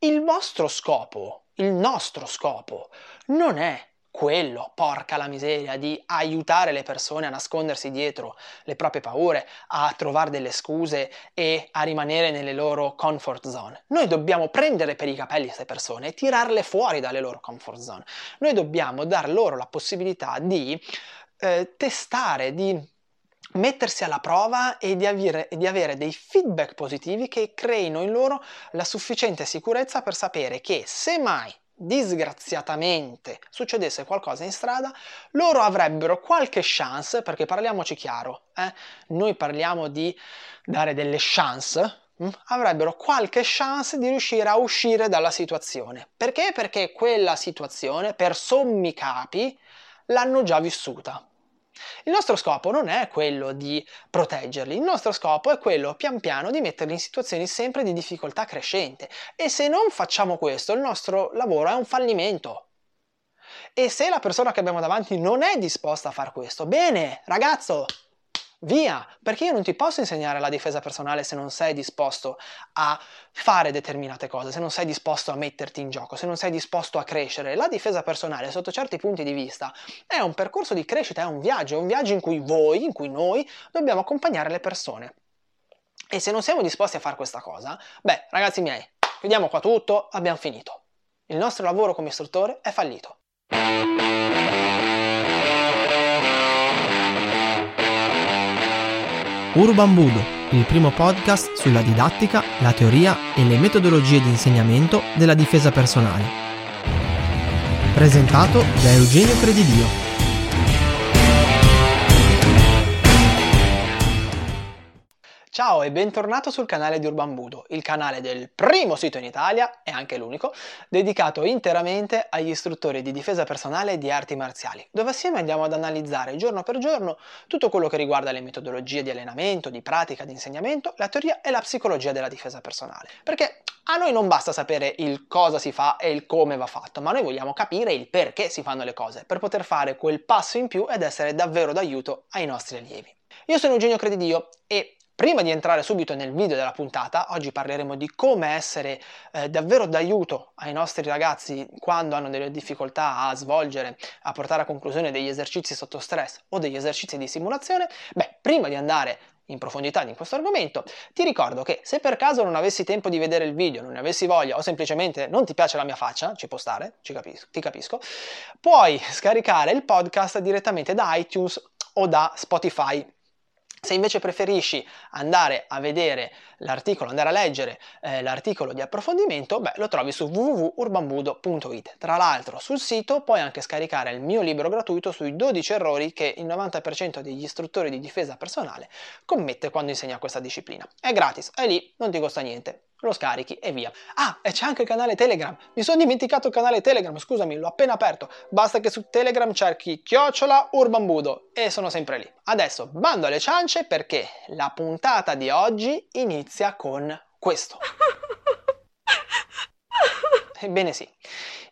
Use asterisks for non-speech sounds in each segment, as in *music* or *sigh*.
il vostro scopo, il nostro scopo, non è quello, porca la miseria, di aiutare le persone a nascondersi dietro le proprie paure, a trovare delle scuse e a rimanere nelle loro comfort zone. Noi dobbiamo prendere per i capelli queste persone e tirarle fuori dalle loro comfort zone. Noi dobbiamo dar loro la possibilità di eh, testare, di mettersi alla prova e di, avere, di avere dei feedback positivi che creino in loro la sufficiente sicurezza per sapere che se mai disgraziatamente succedesse qualcosa in strada, loro avrebbero qualche chance, perché parliamoci chiaro, eh? noi parliamo di dare delle chance, hm? avrebbero qualche chance di riuscire a uscire dalla situazione. Perché? Perché quella situazione, per sommi capi, l'hanno già vissuta. Il nostro scopo non è quello di proteggerli, il nostro scopo è quello pian piano di metterli in situazioni sempre di difficoltà crescente e se non facciamo questo il nostro lavoro è un fallimento. E se la persona che abbiamo davanti non è disposta a fare questo, bene, ragazzo, Via, perché io non ti posso insegnare la difesa personale se non sei disposto a fare determinate cose, se non sei disposto a metterti in gioco, se non sei disposto a crescere. La difesa personale, sotto certi punti di vista, è un percorso di crescita, è un viaggio, è un viaggio in cui voi, in cui noi dobbiamo accompagnare le persone. E se non siamo disposti a fare questa cosa, beh, ragazzi miei, chiudiamo qua tutto, abbiamo finito. Il nostro lavoro come istruttore è fallito. Urban Budo, il primo podcast sulla didattica, la teoria e le metodologie di insegnamento della difesa personale. Presentato da Eugenio Credidio. Ciao e bentornato sul canale di Urban Budo, il canale del primo sito in Italia, e anche l'unico, dedicato interamente agli istruttori di difesa personale e di arti marziali, dove assieme andiamo ad analizzare giorno per giorno tutto quello che riguarda le metodologie di allenamento, di pratica, di insegnamento, la teoria e la psicologia della difesa personale. Perché a noi non basta sapere il cosa si fa e il come va fatto, ma noi vogliamo capire il perché si fanno le cose, per poter fare quel passo in più ed essere davvero d'aiuto ai nostri allievi. Io sono Eugenio Credidio e Prima di entrare subito nel video della puntata, oggi parleremo di come essere eh, davvero d'aiuto ai nostri ragazzi quando hanno delle difficoltà a svolgere, a portare a conclusione degli esercizi sotto stress o degli esercizi di simulazione. Beh, prima di andare in profondità di questo argomento, ti ricordo che se per caso non avessi tempo di vedere il video, non ne avessi voglia o semplicemente non ti piace la mia faccia, ci può stare, ci capisco, ti capisco, puoi scaricare il podcast direttamente da iTunes o da Spotify se invece preferisci andare a vedere l'articolo, andare a leggere eh, l'articolo di approfondimento, beh, lo trovi su www.urbanbudo.it. Tra l'altro sul sito puoi anche scaricare il mio libro gratuito sui 12 errori che il 90% degli istruttori di difesa personale commette quando insegna questa disciplina. È gratis, è lì, non ti costa niente lo scarichi e via. Ah, e c'è anche il canale Telegram. Mi sono dimenticato il canale Telegram, scusami, l'ho appena aperto. Basta che su Telegram cerchi chiocciola Urban Budo e sono sempre lì. Adesso bando alle ciance perché la puntata di oggi inizia con questo. *laughs* Ebbene sì,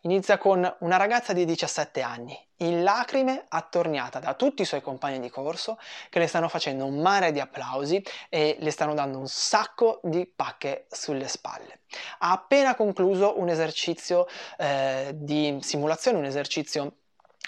inizia con una ragazza di 17 anni, in lacrime, attorniata da tutti i suoi compagni di corso che le stanno facendo un mare di applausi e le stanno dando un sacco di pacche sulle spalle. Ha appena concluso un esercizio eh, di simulazione, un esercizio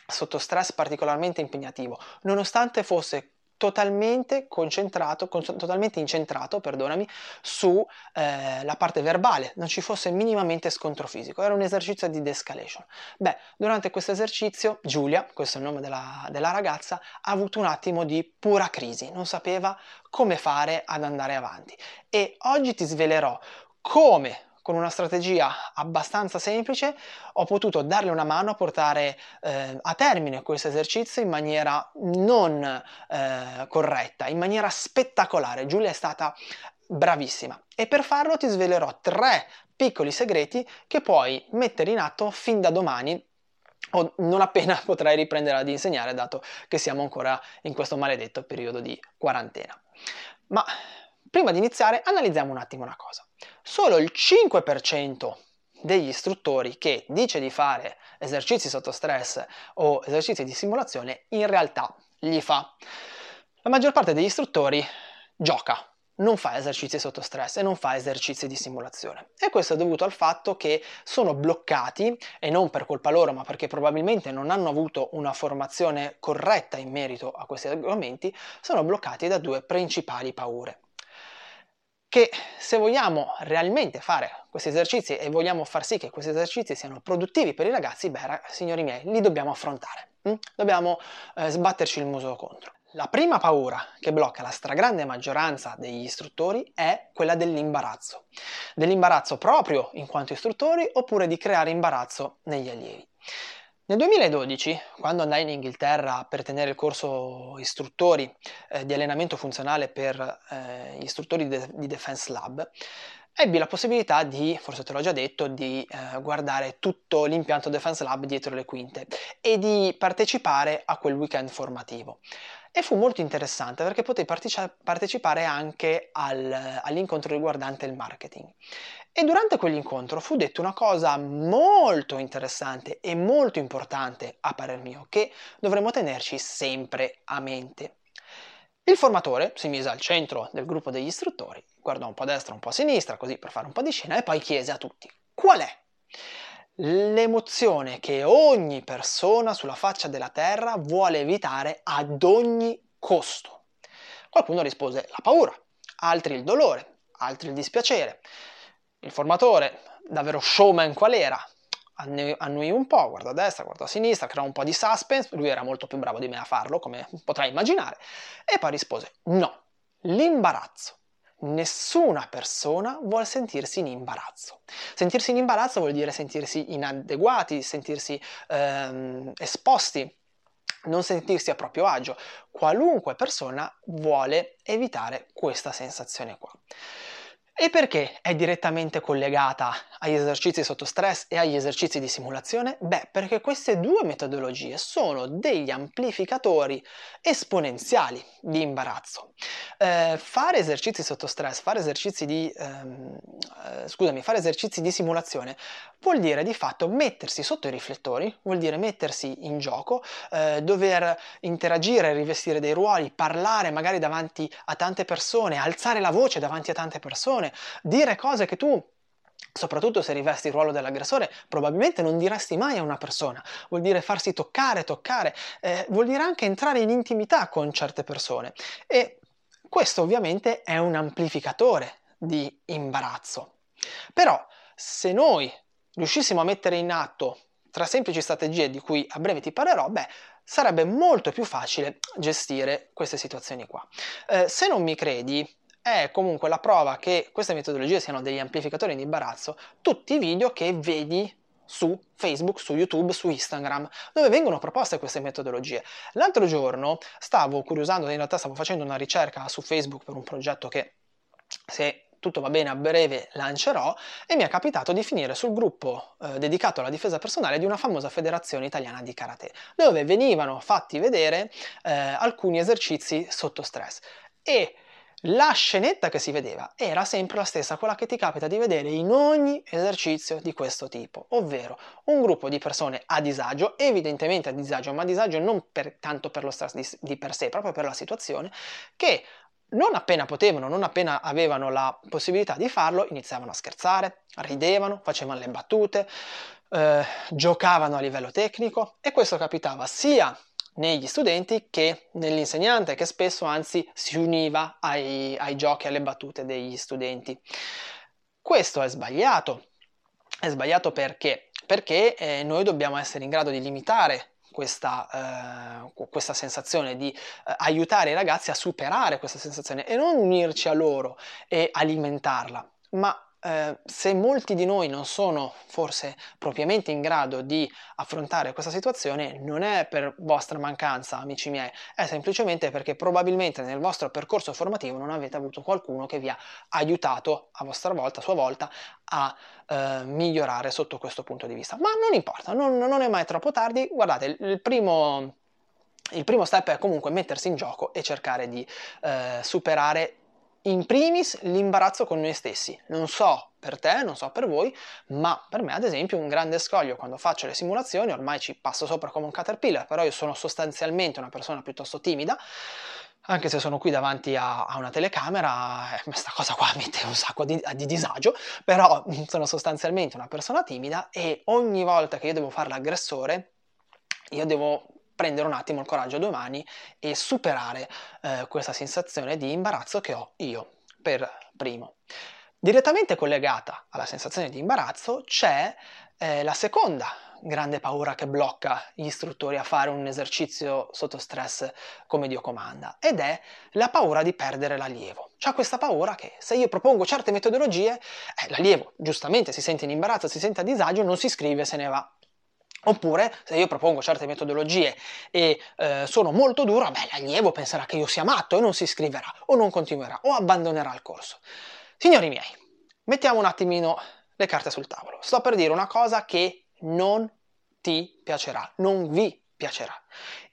sotto stress particolarmente impegnativo, nonostante fosse totalmente concentrato, con, totalmente incentrato, perdonami, sulla eh, parte verbale, non ci fosse minimamente scontro fisico, era un esercizio di de-escalation. Beh, durante questo esercizio Giulia, questo è il nome della, della ragazza, ha avuto un attimo di pura crisi, non sapeva come fare ad andare avanti e oggi ti svelerò come con una strategia abbastanza semplice ho potuto darle una mano a portare eh, a termine questo esercizio in maniera non eh, corretta, in maniera spettacolare. Giulia è stata bravissima e per farlo ti svelerò tre piccoli segreti che puoi mettere in atto fin da domani o non appena *laughs* potrai riprendere ad insegnare dato che siamo ancora in questo maledetto periodo di quarantena. Ma prima di iniziare analizziamo un attimo una cosa. Solo il 5% degli istruttori che dice di fare esercizi sotto stress o esercizi di simulazione in realtà li fa. La maggior parte degli istruttori gioca, non fa esercizi sotto stress e non fa esercizi di simulazione. E questo è dovuto al fatto che sono bloccati, e non per colpa loro, ma perché probabilmente non hanno avuto una formazione corretta in merito a questi argomenti, sono bloccati da due principali paure che se vogliamo realmente fare questi esercizi e vogliamo far sì che questi esercizi siano produttivi per i ragazzi, beh, signori miei, li dobbiamo affrontare. Hm? Dobbiamo eh, sbatterci il muso contro. La prima paura che blocca la stragrande maggioranza degli istruttori è quella dell'imbarazzo. Dell'imbarazzo proprio in quanto istruttori oppure di creare imbarazzo negli allievi. Nel 2012, quando andai in Inghilterra per tenere il corso istruttori eh, di allenamento funzionale per eh, gli istruttori de- di Defense Lab, ebbi la possibilità di, forse te l'ho già detto, di eh, guardare tutto l'impianto Defense Lab dietro le quinte e di partecipare a quel weekend formativo. E fu molto interessante perché potei partecipare anche al, all'incontro riguardante il marketing. E durante quell'incontro fu detta una cosa molto interessante e molto importante, a parer mio, che dovremmo tenerci sempre a mente. Il formatore si mise al centro del gruppo degli istruttori, guardò un po' a destra, un po' a sinistra, così per fare un po' di scena, e poi chiese a tutti qual è l'emozione che ogni persona sulla faccia della terra vuole evitare ad ogni costo. Qualcuno rispose la paura, altri il dolore, altri il dispiacere. Il formatore, davvero showman qual era, annui un po', guarda a destra, guarda a sinistra, crea un po' di suspense, lui era molto più bravo di me a farlo, come potrai immaginare, e poi rispose no, l'imbarazzo. Nessuna persona vuole sentirsi in imbarazzo. Sentirsi in imbarazzo vuol dire sentirsi inadeguati, sentirsi ehm, esposti, non sentirsi a proprio agio. Qualunque persona vuole evitare questa sensazione qua. E perché è direttamente collegata agli esercizi sotto stress e agli esercizi di simulazione? Beh, perché queste due metodologie sono degli amplificatori esponenziali di imbarazzo. Eh, fare esercizi sotto stress, fare esercizi di, ehm, eh, scusami, fare esercizi di simulazione vuol dire di fatto mettersi sotto i riflettori, vuol dire mettersi in gioco, eh, dover interagire, rivestire dei ruoli, parlare magari davanti a tante persone, alzare la voce davanti a tante persone dire cose che tu soprattutto se rivesti il ruolo dell'aggressore, probabilmente non diresti mai a una persona. Vuol dire farsi toccare, toccare, eh, vuol dire anche entrare in intimità con certe persone. E questo ovviamente è un amplificatore di imbarazzo. Però se noi riuscissimo a mettere in atto tre semplici strategie di cui a breve ti parlerò, beh, sarebbe molto più facile gestire queste situazioni qua. Eh, se non mi credi, è comunque la prova che queste metodologie siano degli amplificatori di imbarazzo, tutti i video che vedi su Facebook, su YouTube, su Instagram, dove vengono proposte queste metodologie. L'altro giorno stavo curiosando, in realtà stavo facendo una ricerca su Facebook per un progetto che se tutto va bene a breve lancerò e mi è capitato di finire sul gruppo eh, dedicato alla difesa personale di una famosa federazione italiana di karate, dove venivano fatti vedere eh, alcuni esercizi sotto stress e la scenetta che si vedeva era sempre la stessa, quella che ti capita di vedere in ogni esercizio di questo tipo, ovvero un gruppo di persone a disagio, evidentemente a disagio, ma a disagio non per, tanto per lo stress di, di per sé, proprio per la situazione, che non appena potevano, non appena avevano la possibilità di farlo, iniziavano a scherzare, ridevano, facevano le battute, eh, giocavano a livello tecnico e questo capitava sia negli studenti che nell'insegnante, che spesso anzi si univa ai, ai giochi, alle battute degli studenti. Questo è sbagliato. È sbagliato perché? Perché eh, noi dobbiamo essere in grado di limitare questa, eh, questa, sensazione, di eh, aiutare i ragazzi a superare questa sensazione e non unirci a loro e alimentarla, ma eh, se molti di noi non sono forse propriamente in grado di affrontare questa situazione, non è per vostra mancanza, amici miei, è semplicemente perché probabilmente nel vostro percorso formativo non avete avuto qualcuno che vi ha aiutato a vostra volta, a sua volta, a eh, migliorare sotto questo punto di vista. Ma non importa, non, non è mai troppo tardi. Guardate, il primo il primo step è comunque mettersi in gioco e cercare di eh, superare in primis l'imbarazzo con noi stessi. Non so per te, non so per voi, ma per me ad esempio un grande scoglio quando faccio le simulazioni, ormai ci passo sopra come un caterpillar, però io sono sostanzialmente una persona piuttosto timida, anche se sono qui davanti a, a una telecamera, eh, questa cosa qua mette un sacco di, di, disagio, però sono sostanzialmente una persona timida e ogni volta che io devo fare l'aggressore, io devo prendere un attimo il coraggio a due mani e superare eh, questa sensazione di imbarazzo che ho io per primo. Direttamente collegata alla sensazione di imbarazzo c'è eh, la seconda grande paura che blocca gli istruttori a fare un esercizio sotto stress come Dio comanda ed è la paura di perdere l'allievo. C'è questa paura che se io propongo certe metodologie, eh, l'allievo giustamente si sente in imbarazzo, si sente a disagio, non si iscrive, se ne va. Oppure, se io propongo certe metodologie e eh, sono molto duro, beh, l'allievo penserà che io sia matto e non si iscriverà, o non continuerà, o abbandonerà il corso. Signori miei, mettiamo un attimino le carte sul tavolo. Sto per dire una cosa che non ti piacerà, non vi piacerà.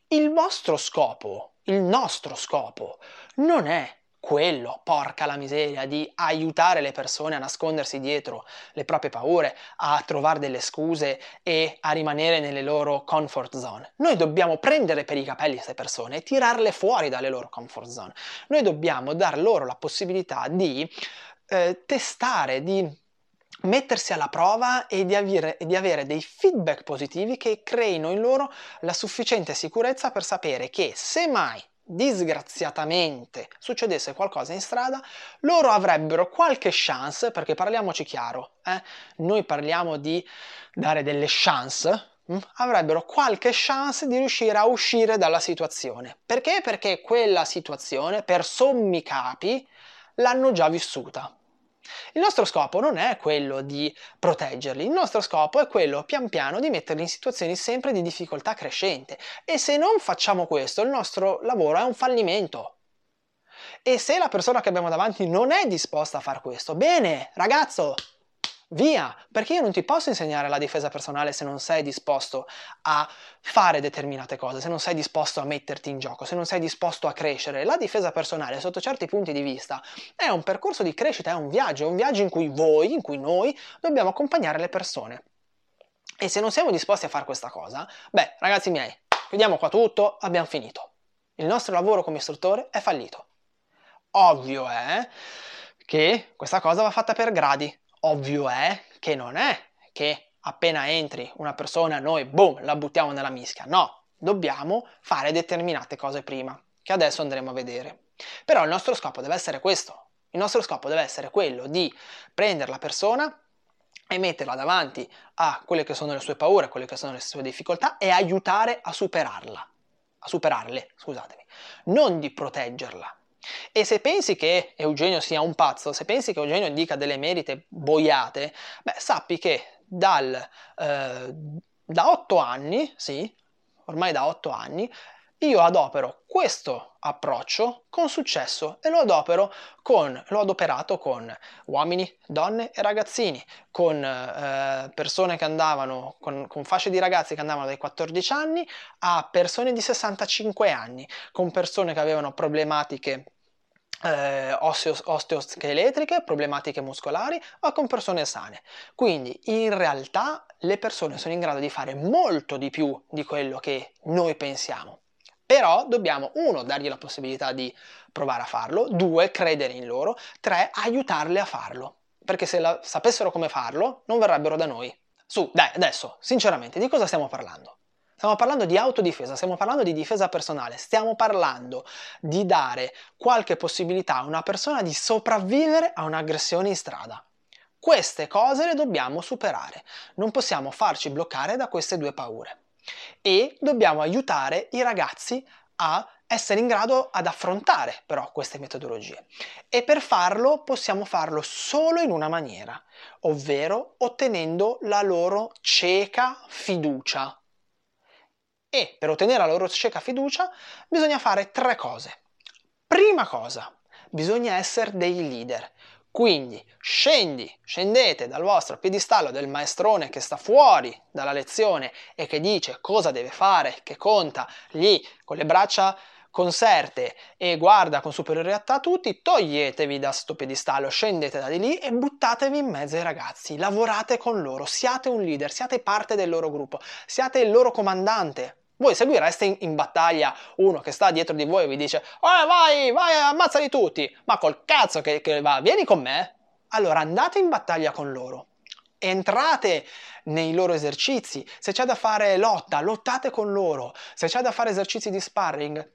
Il vostro scopo, il nostro scopo, non è quello, porca la miseria, di aiutare le persone a nascondersi dietro le proprie paure, a trovare delle scuse e a rimanere nelle loro comfort zone. Noi dobbiamo prendere per i capelli queste persone e tirarle fuori dalle loro comfort zone. Noi dobbiamo dar loro la possibilità di eh, testare, di mettersi alla prova e di, avere, di avere dei feedback positivi che creino in loro la sufficiente sicurezza per sapere che se mai disgraziatamente succedesse qualcosa in strada, loro avrebbero qualche chance, perché parliamoci chiaro, eh? noi parliamo di dare delle chance, hm? avrebbero qualche chance di riuscire a uscire dalla situazione. Perché? Perché quella situazione, per sommi capi, l'hanno già vissuta. Il nostro scopo non è quello di proteggerli, il nostro scopo è quello pian piano di metterli in situazioni sempre di difficoltà crescente e se non facciamo questo il nostro lavoro è un fallimento. E se la persona che abbiamo davanti non è disposta a fare questo, bene, ragazzo, Via, perché io non ti posso insegnare la difesa personale se non sei disposto a fare determinate cose, se non sei disposto a metterti in gioco, se non sei disposto a crescere. La difesa personale, sotto certi punti di vista, è un percorso di crescita, è un viaggio, è un viaggio in cui voi, in cui noi dobbiamo accompagnare le persone. E se non siamo disposti a fare questa cosa, beh, ragazzi miei, chiudiamo qua tutto, abbiamo finito. Il nostro lavoro come istruttore è fallito. Ovvio è che questa cosa va fatta per gradi, Ovvio è che non è che appena entri una persona noi, boom, la buttiamo nella mischia. No, dobbiamo fare determinate cose prima, che adesso andremo a vedere. Però il nostro scopo deve essere questo. Il nostro scopo deve essere quello di prendere la persona e metterla davanti a quelle che sono le sue paure, quelle che sono le sue difficoltà e aiutare a superarla, a superarle, scusatemi, non di proteggerla, e se pensi che Eugenio sia un pazzo, se pensi che Eugenio dica delle merite boiate, beh, sappi che dal, eh, da otto anni, sì, ormai da otto anni, io adopero questo approccio con successo e lo adopero con, l'ho adoperato con uomini, donne e ragazzini, con eh, persone che andavano, con, con, fasce di ragazzi che andavano dai 14 anni a persone di 65 anni, con persone che avevano problematiche eh, osteo, osteoscheletriche, problematiche muscolari o con persone sane. Quindi in realtà le persone sono in grado di fare molto di più di quello che noi pensiamo. Però dobbiamo, uno, dargli la possibilità di provare a farlo, due, credere in loro, tre, aiutarle a farlo. Perché se la, sapessero come farlo, non verrebbero da noi. Su, dai, adesso, sinceramente, di cosa stiamo parlando? Stiamo parlando di autodifesa, stiamo parlando di difesa personale, stiamo parlando di dare qualche possibilità a una persona di sopravvivere a un'aggressione in strada. Queste cose le dobbiamo superare, non possiamo farci bloccare da queste due paure. E dobbiamo aiutare i ragazzi a essere in grado ad affrontare però queste metodologie. E per farlo possiamo farlo solo in una maniera, ovvero ottenendo la loro cieca fiducia e per ottenere la loro cieca fiducia bisogna fare tre cose. Prima cosa, bisogna essere dei leader. Quindi scendi, scendete dal vostro piedistallo del maestrone che sta fuori dalla lezione e che dice cosa deve fare, che conta lì con le braccia conserte e guarda con superiorità a tutti, toglietevi da sto piedistallo, scendete da di lì e buttatevi in mezzo ai ragazzi, lavorate con loro, siate un leader, siate parte del loro gruppo, siate il loro comandante Voi seguireste in, in, battaglia uno che sta dietro di voi e vi dice oh, vai, vai, ammazzali tutti, ma col cazzo che, che va, vieni con me. Allora andate in battaglia con loro, entrate nei loro esercizi, se c'è da fare lotta, lottate con loro, se c'è da fare esercizi di sparring,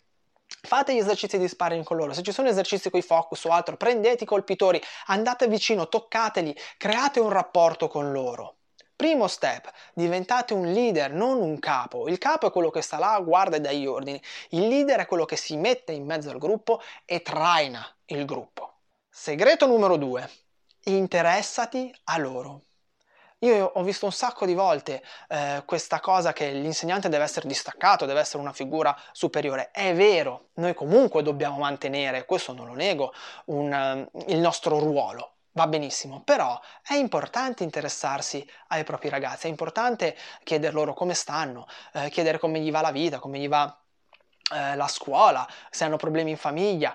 Fate gli esercizi di sparring con loro, se ci sono esercizi con i focus o altro, prendete i colpitori, andate vicino, toccateli, create un rapporto con loro. Primo step, diventate un leader, non un capo. Il capo è quello che sta là, guarda e dà gli ordini. Il leader è quello che si mette in mezzo al gruppo e traina il gruppo. Segreto numero due, interessati a loro. Io ho visto un sacco di volte eh, questa cosa che l'insegnante deve essere distaccato, deve essere una figura superiore. È vero, noi comunque dobbiamo mantenere, questo non lo nego, un, uh, il nostro ruolo. Va benissimo, però è importante interessarsi ai propri ragazzi, è importante chiedere loro come stanno, eh, chiedere come gli va la vita, come gli va eh, la scuola, se hanno problemi in famiglia,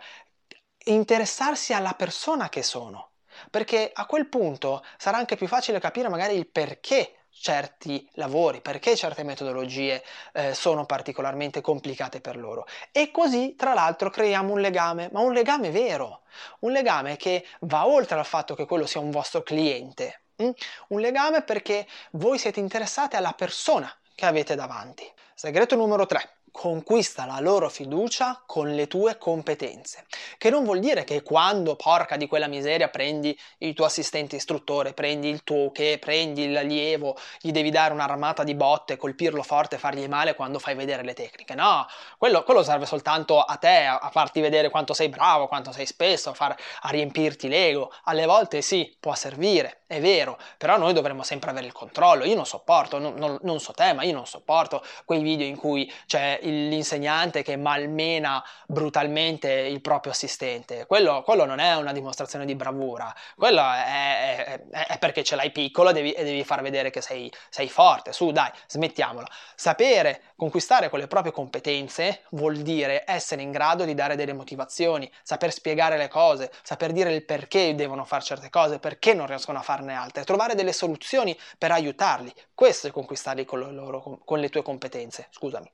interessarsi alla persona che sono perché a quel punto sarà anche più facile capire magari il perché certi lavori, perché certe metodologie eh, sono particolarmente complicate per loro. E così, tra l'altro, creiamo un legame, ma un legame vero, un legame che va oltre al fatto che quello sia un vostro cliente, hm? un legame perché voi siete interessati alla persona che avete davanti. Segreto numero 3 conquista la loro fiducia con le tue competenze. Che non vuol dire che quando, porca di quella miseria, prendi il tuo assistente istruttore, prendi il tuo che, prendi il allievo, gli devi dare un'armata di botte, colpirlo forte, fargli male quando fai vedere le tecniche. No, quello, quello serve soltanto a te, a, a, farti vedere quanto sei bravo, quanto sei spesso, a, far, a riempirti l'ego. Alle volte sì, può servire, è vero, però noi dovremmo sempre avere il controllo. Io non sopporto, non, non, non so te, ma io non sopporto quei video in cui c'è l'insegnante che malmena brutalmente il proprio assistente. Quello, quello, non è una dimostrazione di bravura, quello è, è, è perché ce l'hai piccolo e devi, e devi far vedere che sei, sei forte. Su, dai, smettiamola. Sapere conquistare con le proprie competenze vuol dire essere in grado di dare delle motivazioni, saper spiegare le cose, saper dire il perché devono fare certe cose, perché non riescono a farne altre, trovare delle soluzioni per aiutarli. Questo è conquistarli con, loro, con le tue competenze. Scusami.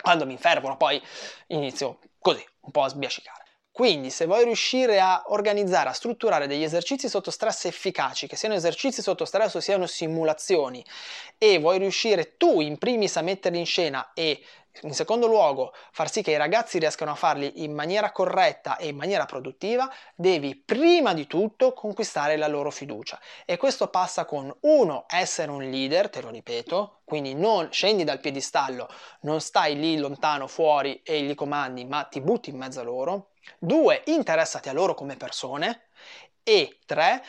Quando mi infervono poi inizio così, un po' a sbiascicare. Quindi se vuoi riuscire a organizzare, a strutturare degli esercizi sotto stress efficaci, che siano esercizi sotto stress o siano simulazioni, e vuoi riuscire tu in primis a metterli in scena e in secondo luogo, far sì che i ragazzi riescano a farli in maniera corretta e in maniera produttiva, devi prima di tutto conquistare la loro fiducia. E questo passa con uno, essere un leader, te lo ripeto, quindi non scendi dal piedistallo, non stai lì lontano fuori e gli comandi, ma ti butti in mezzo a loro. Due, interessati a loro come persone. E tre,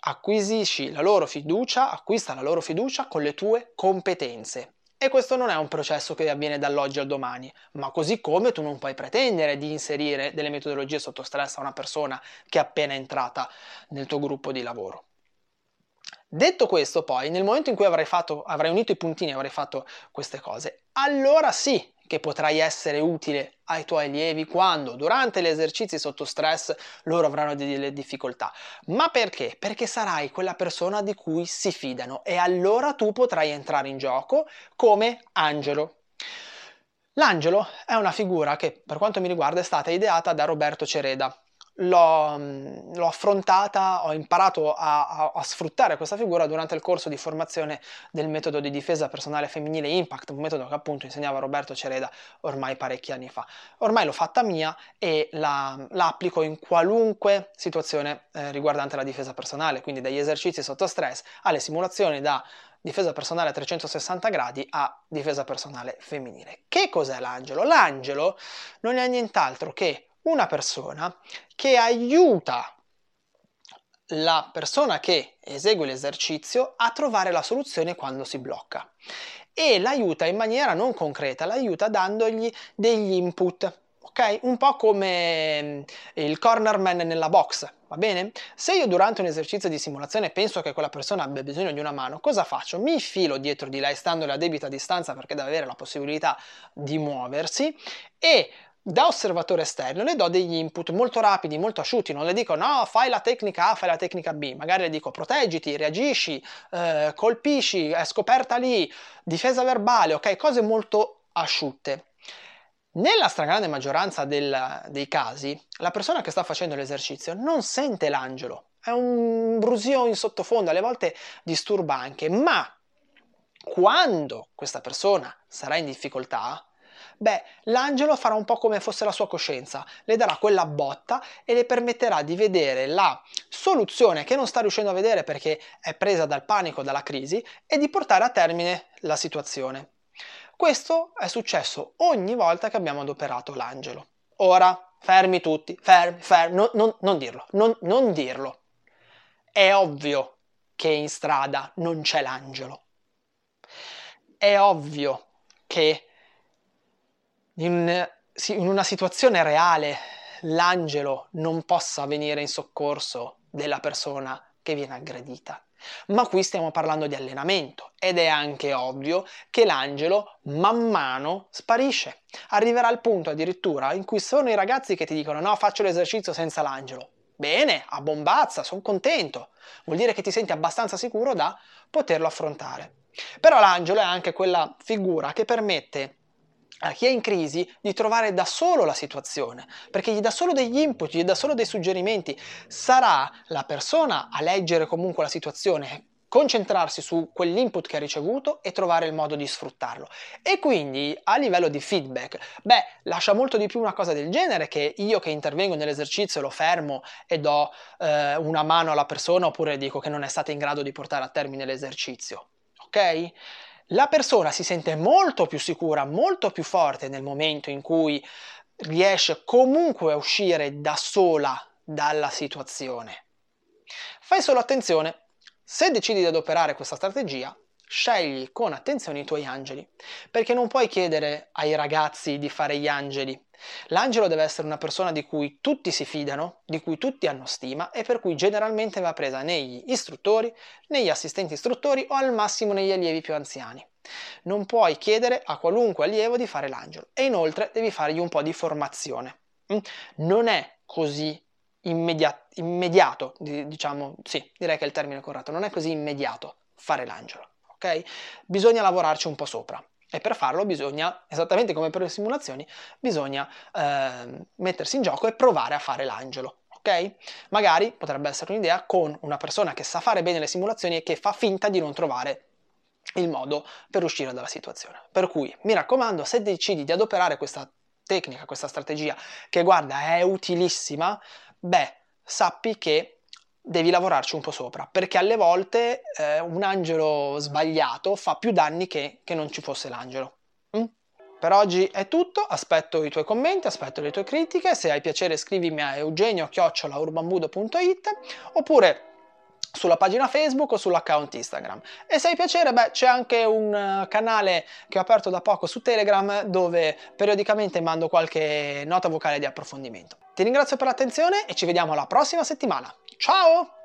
acquisisci la loro fiducia, acquista la loro fiducia con le tue competenze. E questo non è un processo che avviene dall'oggi al domani, ma così come tu non puoi pretendere di inserire delle metodologie sotto stress a una persona che è appena entrata nel tuo gruppo di lavoro. Detto questo, poi, nel momento in cui avrai, fatto, avrai unito i puntini e avrai fatto queste cose, allora sì che potrai essere utile ai tuoi allievi quando durante gli esercizi sotto stress loro avranno delle difficoltà. Ma perché? Perché sarai quella persona di cui si fidano e allora tu potrai entrare in gioco come angelo. L'angelo è una figura che per quanto mi riguarda è stata ideata da Roberto Cereda, l'ho, mm, l'ho affrontata, ho imparato a, a, a, sfruttare questa figura durante il corso di formazione del metodo di difesa personale femminile Impact, un metodo che appunto insegnava Roberto Cereda ormai parecchi anni fa. Ormai l'ho fatta mia e la, la applico in qualunque situazione eh, riguardante la difesa personale, quindi dagli esercizi sotto stress alle simulazioni da difesa personale a 360 gradi a difesa personale femminile. Che cos'è l'angelo? L'angelo non è nient'altro che una persona che aiuta la persona che esegue l'esercizio a trovare la soluzione quando si blocca e l'aiuta in maniera non concreta, l'aiuta dandogli degli input, ok? Un po' come mm, il cornerman nella box, va bene? Se io durante un esercizio di simulazione penso che quella persona abbia bisogno di una mano, cosa faccio? Mi infilo dietro di lei standole a debita distanza perché deve avere la possibilità di muoversi e da osservatore esterno le do degli input molto rapidi, molto asciutti, non le dico no, fai la tecnica A, fai la tecnica B, magari le dico proteggiti, reagisci, eh, colpisci, è scoperta lì, difesa verbale, ok? Cose molto asciutte. Nella stragrande maggioranza del, dei casi, la persona che sta facendo l'esercizio non sente l'angelo, è un brusio in sottofondo, alle volte disturba anche, ma quando questa persona sarà in difficoltà, beh, l'angelo farà un po' come fosse la sua coscienza, le darà quella botta e le permetterà di vedere la soluzione che non sta riuscendo a vedere perché è presa dal panico, dalla crisi, e di portare a termine la situazione. Questo è successo ogni volta che abbiamo adoperato l'angelo. Ora, fermi tutti, fermi, fermi, non, non, non dirlo, non, non dirlo. È ovvio che in strada non c'è l'angelo. È ovvio che in, in una situazione reale l'angelo non possa venire in soccorso della persona che viene aggredita. Ma qui stiamo parlando di allenamento ed è anche ovvio che l'angelo man mano sparisce. Arriverà il punto addirittura in cui sono i ragazzi che ti dicono no, faccio l'esercizio senza l'angelo. Bene, a bombazza, sono contento. Vuol dire che ti senti abbastanza sicuro da poterlo affrontare. Però l'angelo è anche quella figura che permette a chi è in crisi di trovare da solo la situazione, perché gli dà solo degli input, gli dà solo dei suggerimenti. Sarà la persona a leggere comunque la situazione, concentrarsi su quell'input che ha ricevuto e trovare il modo di sfruttarlo. E quindi a livello di feedback, beh, lascia molto di più una cosa del genere che io che intervengo nell'esercizio lo fermo e do eh, una mano alla persona oppure dico che non è stata in grado di portare a termine l'esercizio. Ok? La persona si sente molto più sicura, molto più forte nel momento in cui riesce comunque a uscire da sola dalla situazione. Fai solo attenzione, se decidi di adoperare questa strategia, scegli con attenzione i tuoi angeli, perché non puoi chiedere ai ragazzi di fare gli angeli. L'angelo deve essere una persona di cui tutti si fidano, di cui tutti hanno stima e per cui generalmente va presa negli istruttori, negli assistenti istruttori o al massimo negli allievi più anziani. Non puoi chiedere a qualunque allievo di fare l'angelo e inoltre devi fargli un po' di formazione. Mm? Non è così immediato, immediato diciamo, sì, direi che è il termine corretto, non è così immediato fare l'angelo ok? Bisogna lavorarci un po' sopra. E per farlo bisogna, esattamente come per le simulazioni, bisogna eh, mettersi in gioco e provare a fare l'angelo. Ok? Magari potrebbe essere un'idea con una persona che sa fare bene le simulazioni e che fa finta di non trovare il modo per uscire dalla situazione. Per cui mi raccomando, se decidi di adoperare questa tecnica, questa strategia, che guarda è utilissima, beh, sappi che devi lavorarci un po' sopra, perché alle volte eh, un angelo sbagliato fa più danni che, che non ci fosse l'angelo. Mm? Per oggi è tutto, aspetto i tuoi commenti, aspetto le tue critiche, se hai piacere scrivimi a eugenio-urbanbudo.it oppure sulla pagina Facebook o sull'account Instagram. E se hai piacere, beh, c'è anche un uh, canale che ho aperto da poco su Telegram dove periodicamente mando qualche nota vocale di approfondimento. Ti ringrazio per l'attenzione e ci vediamo la prossima settimana. Ciao!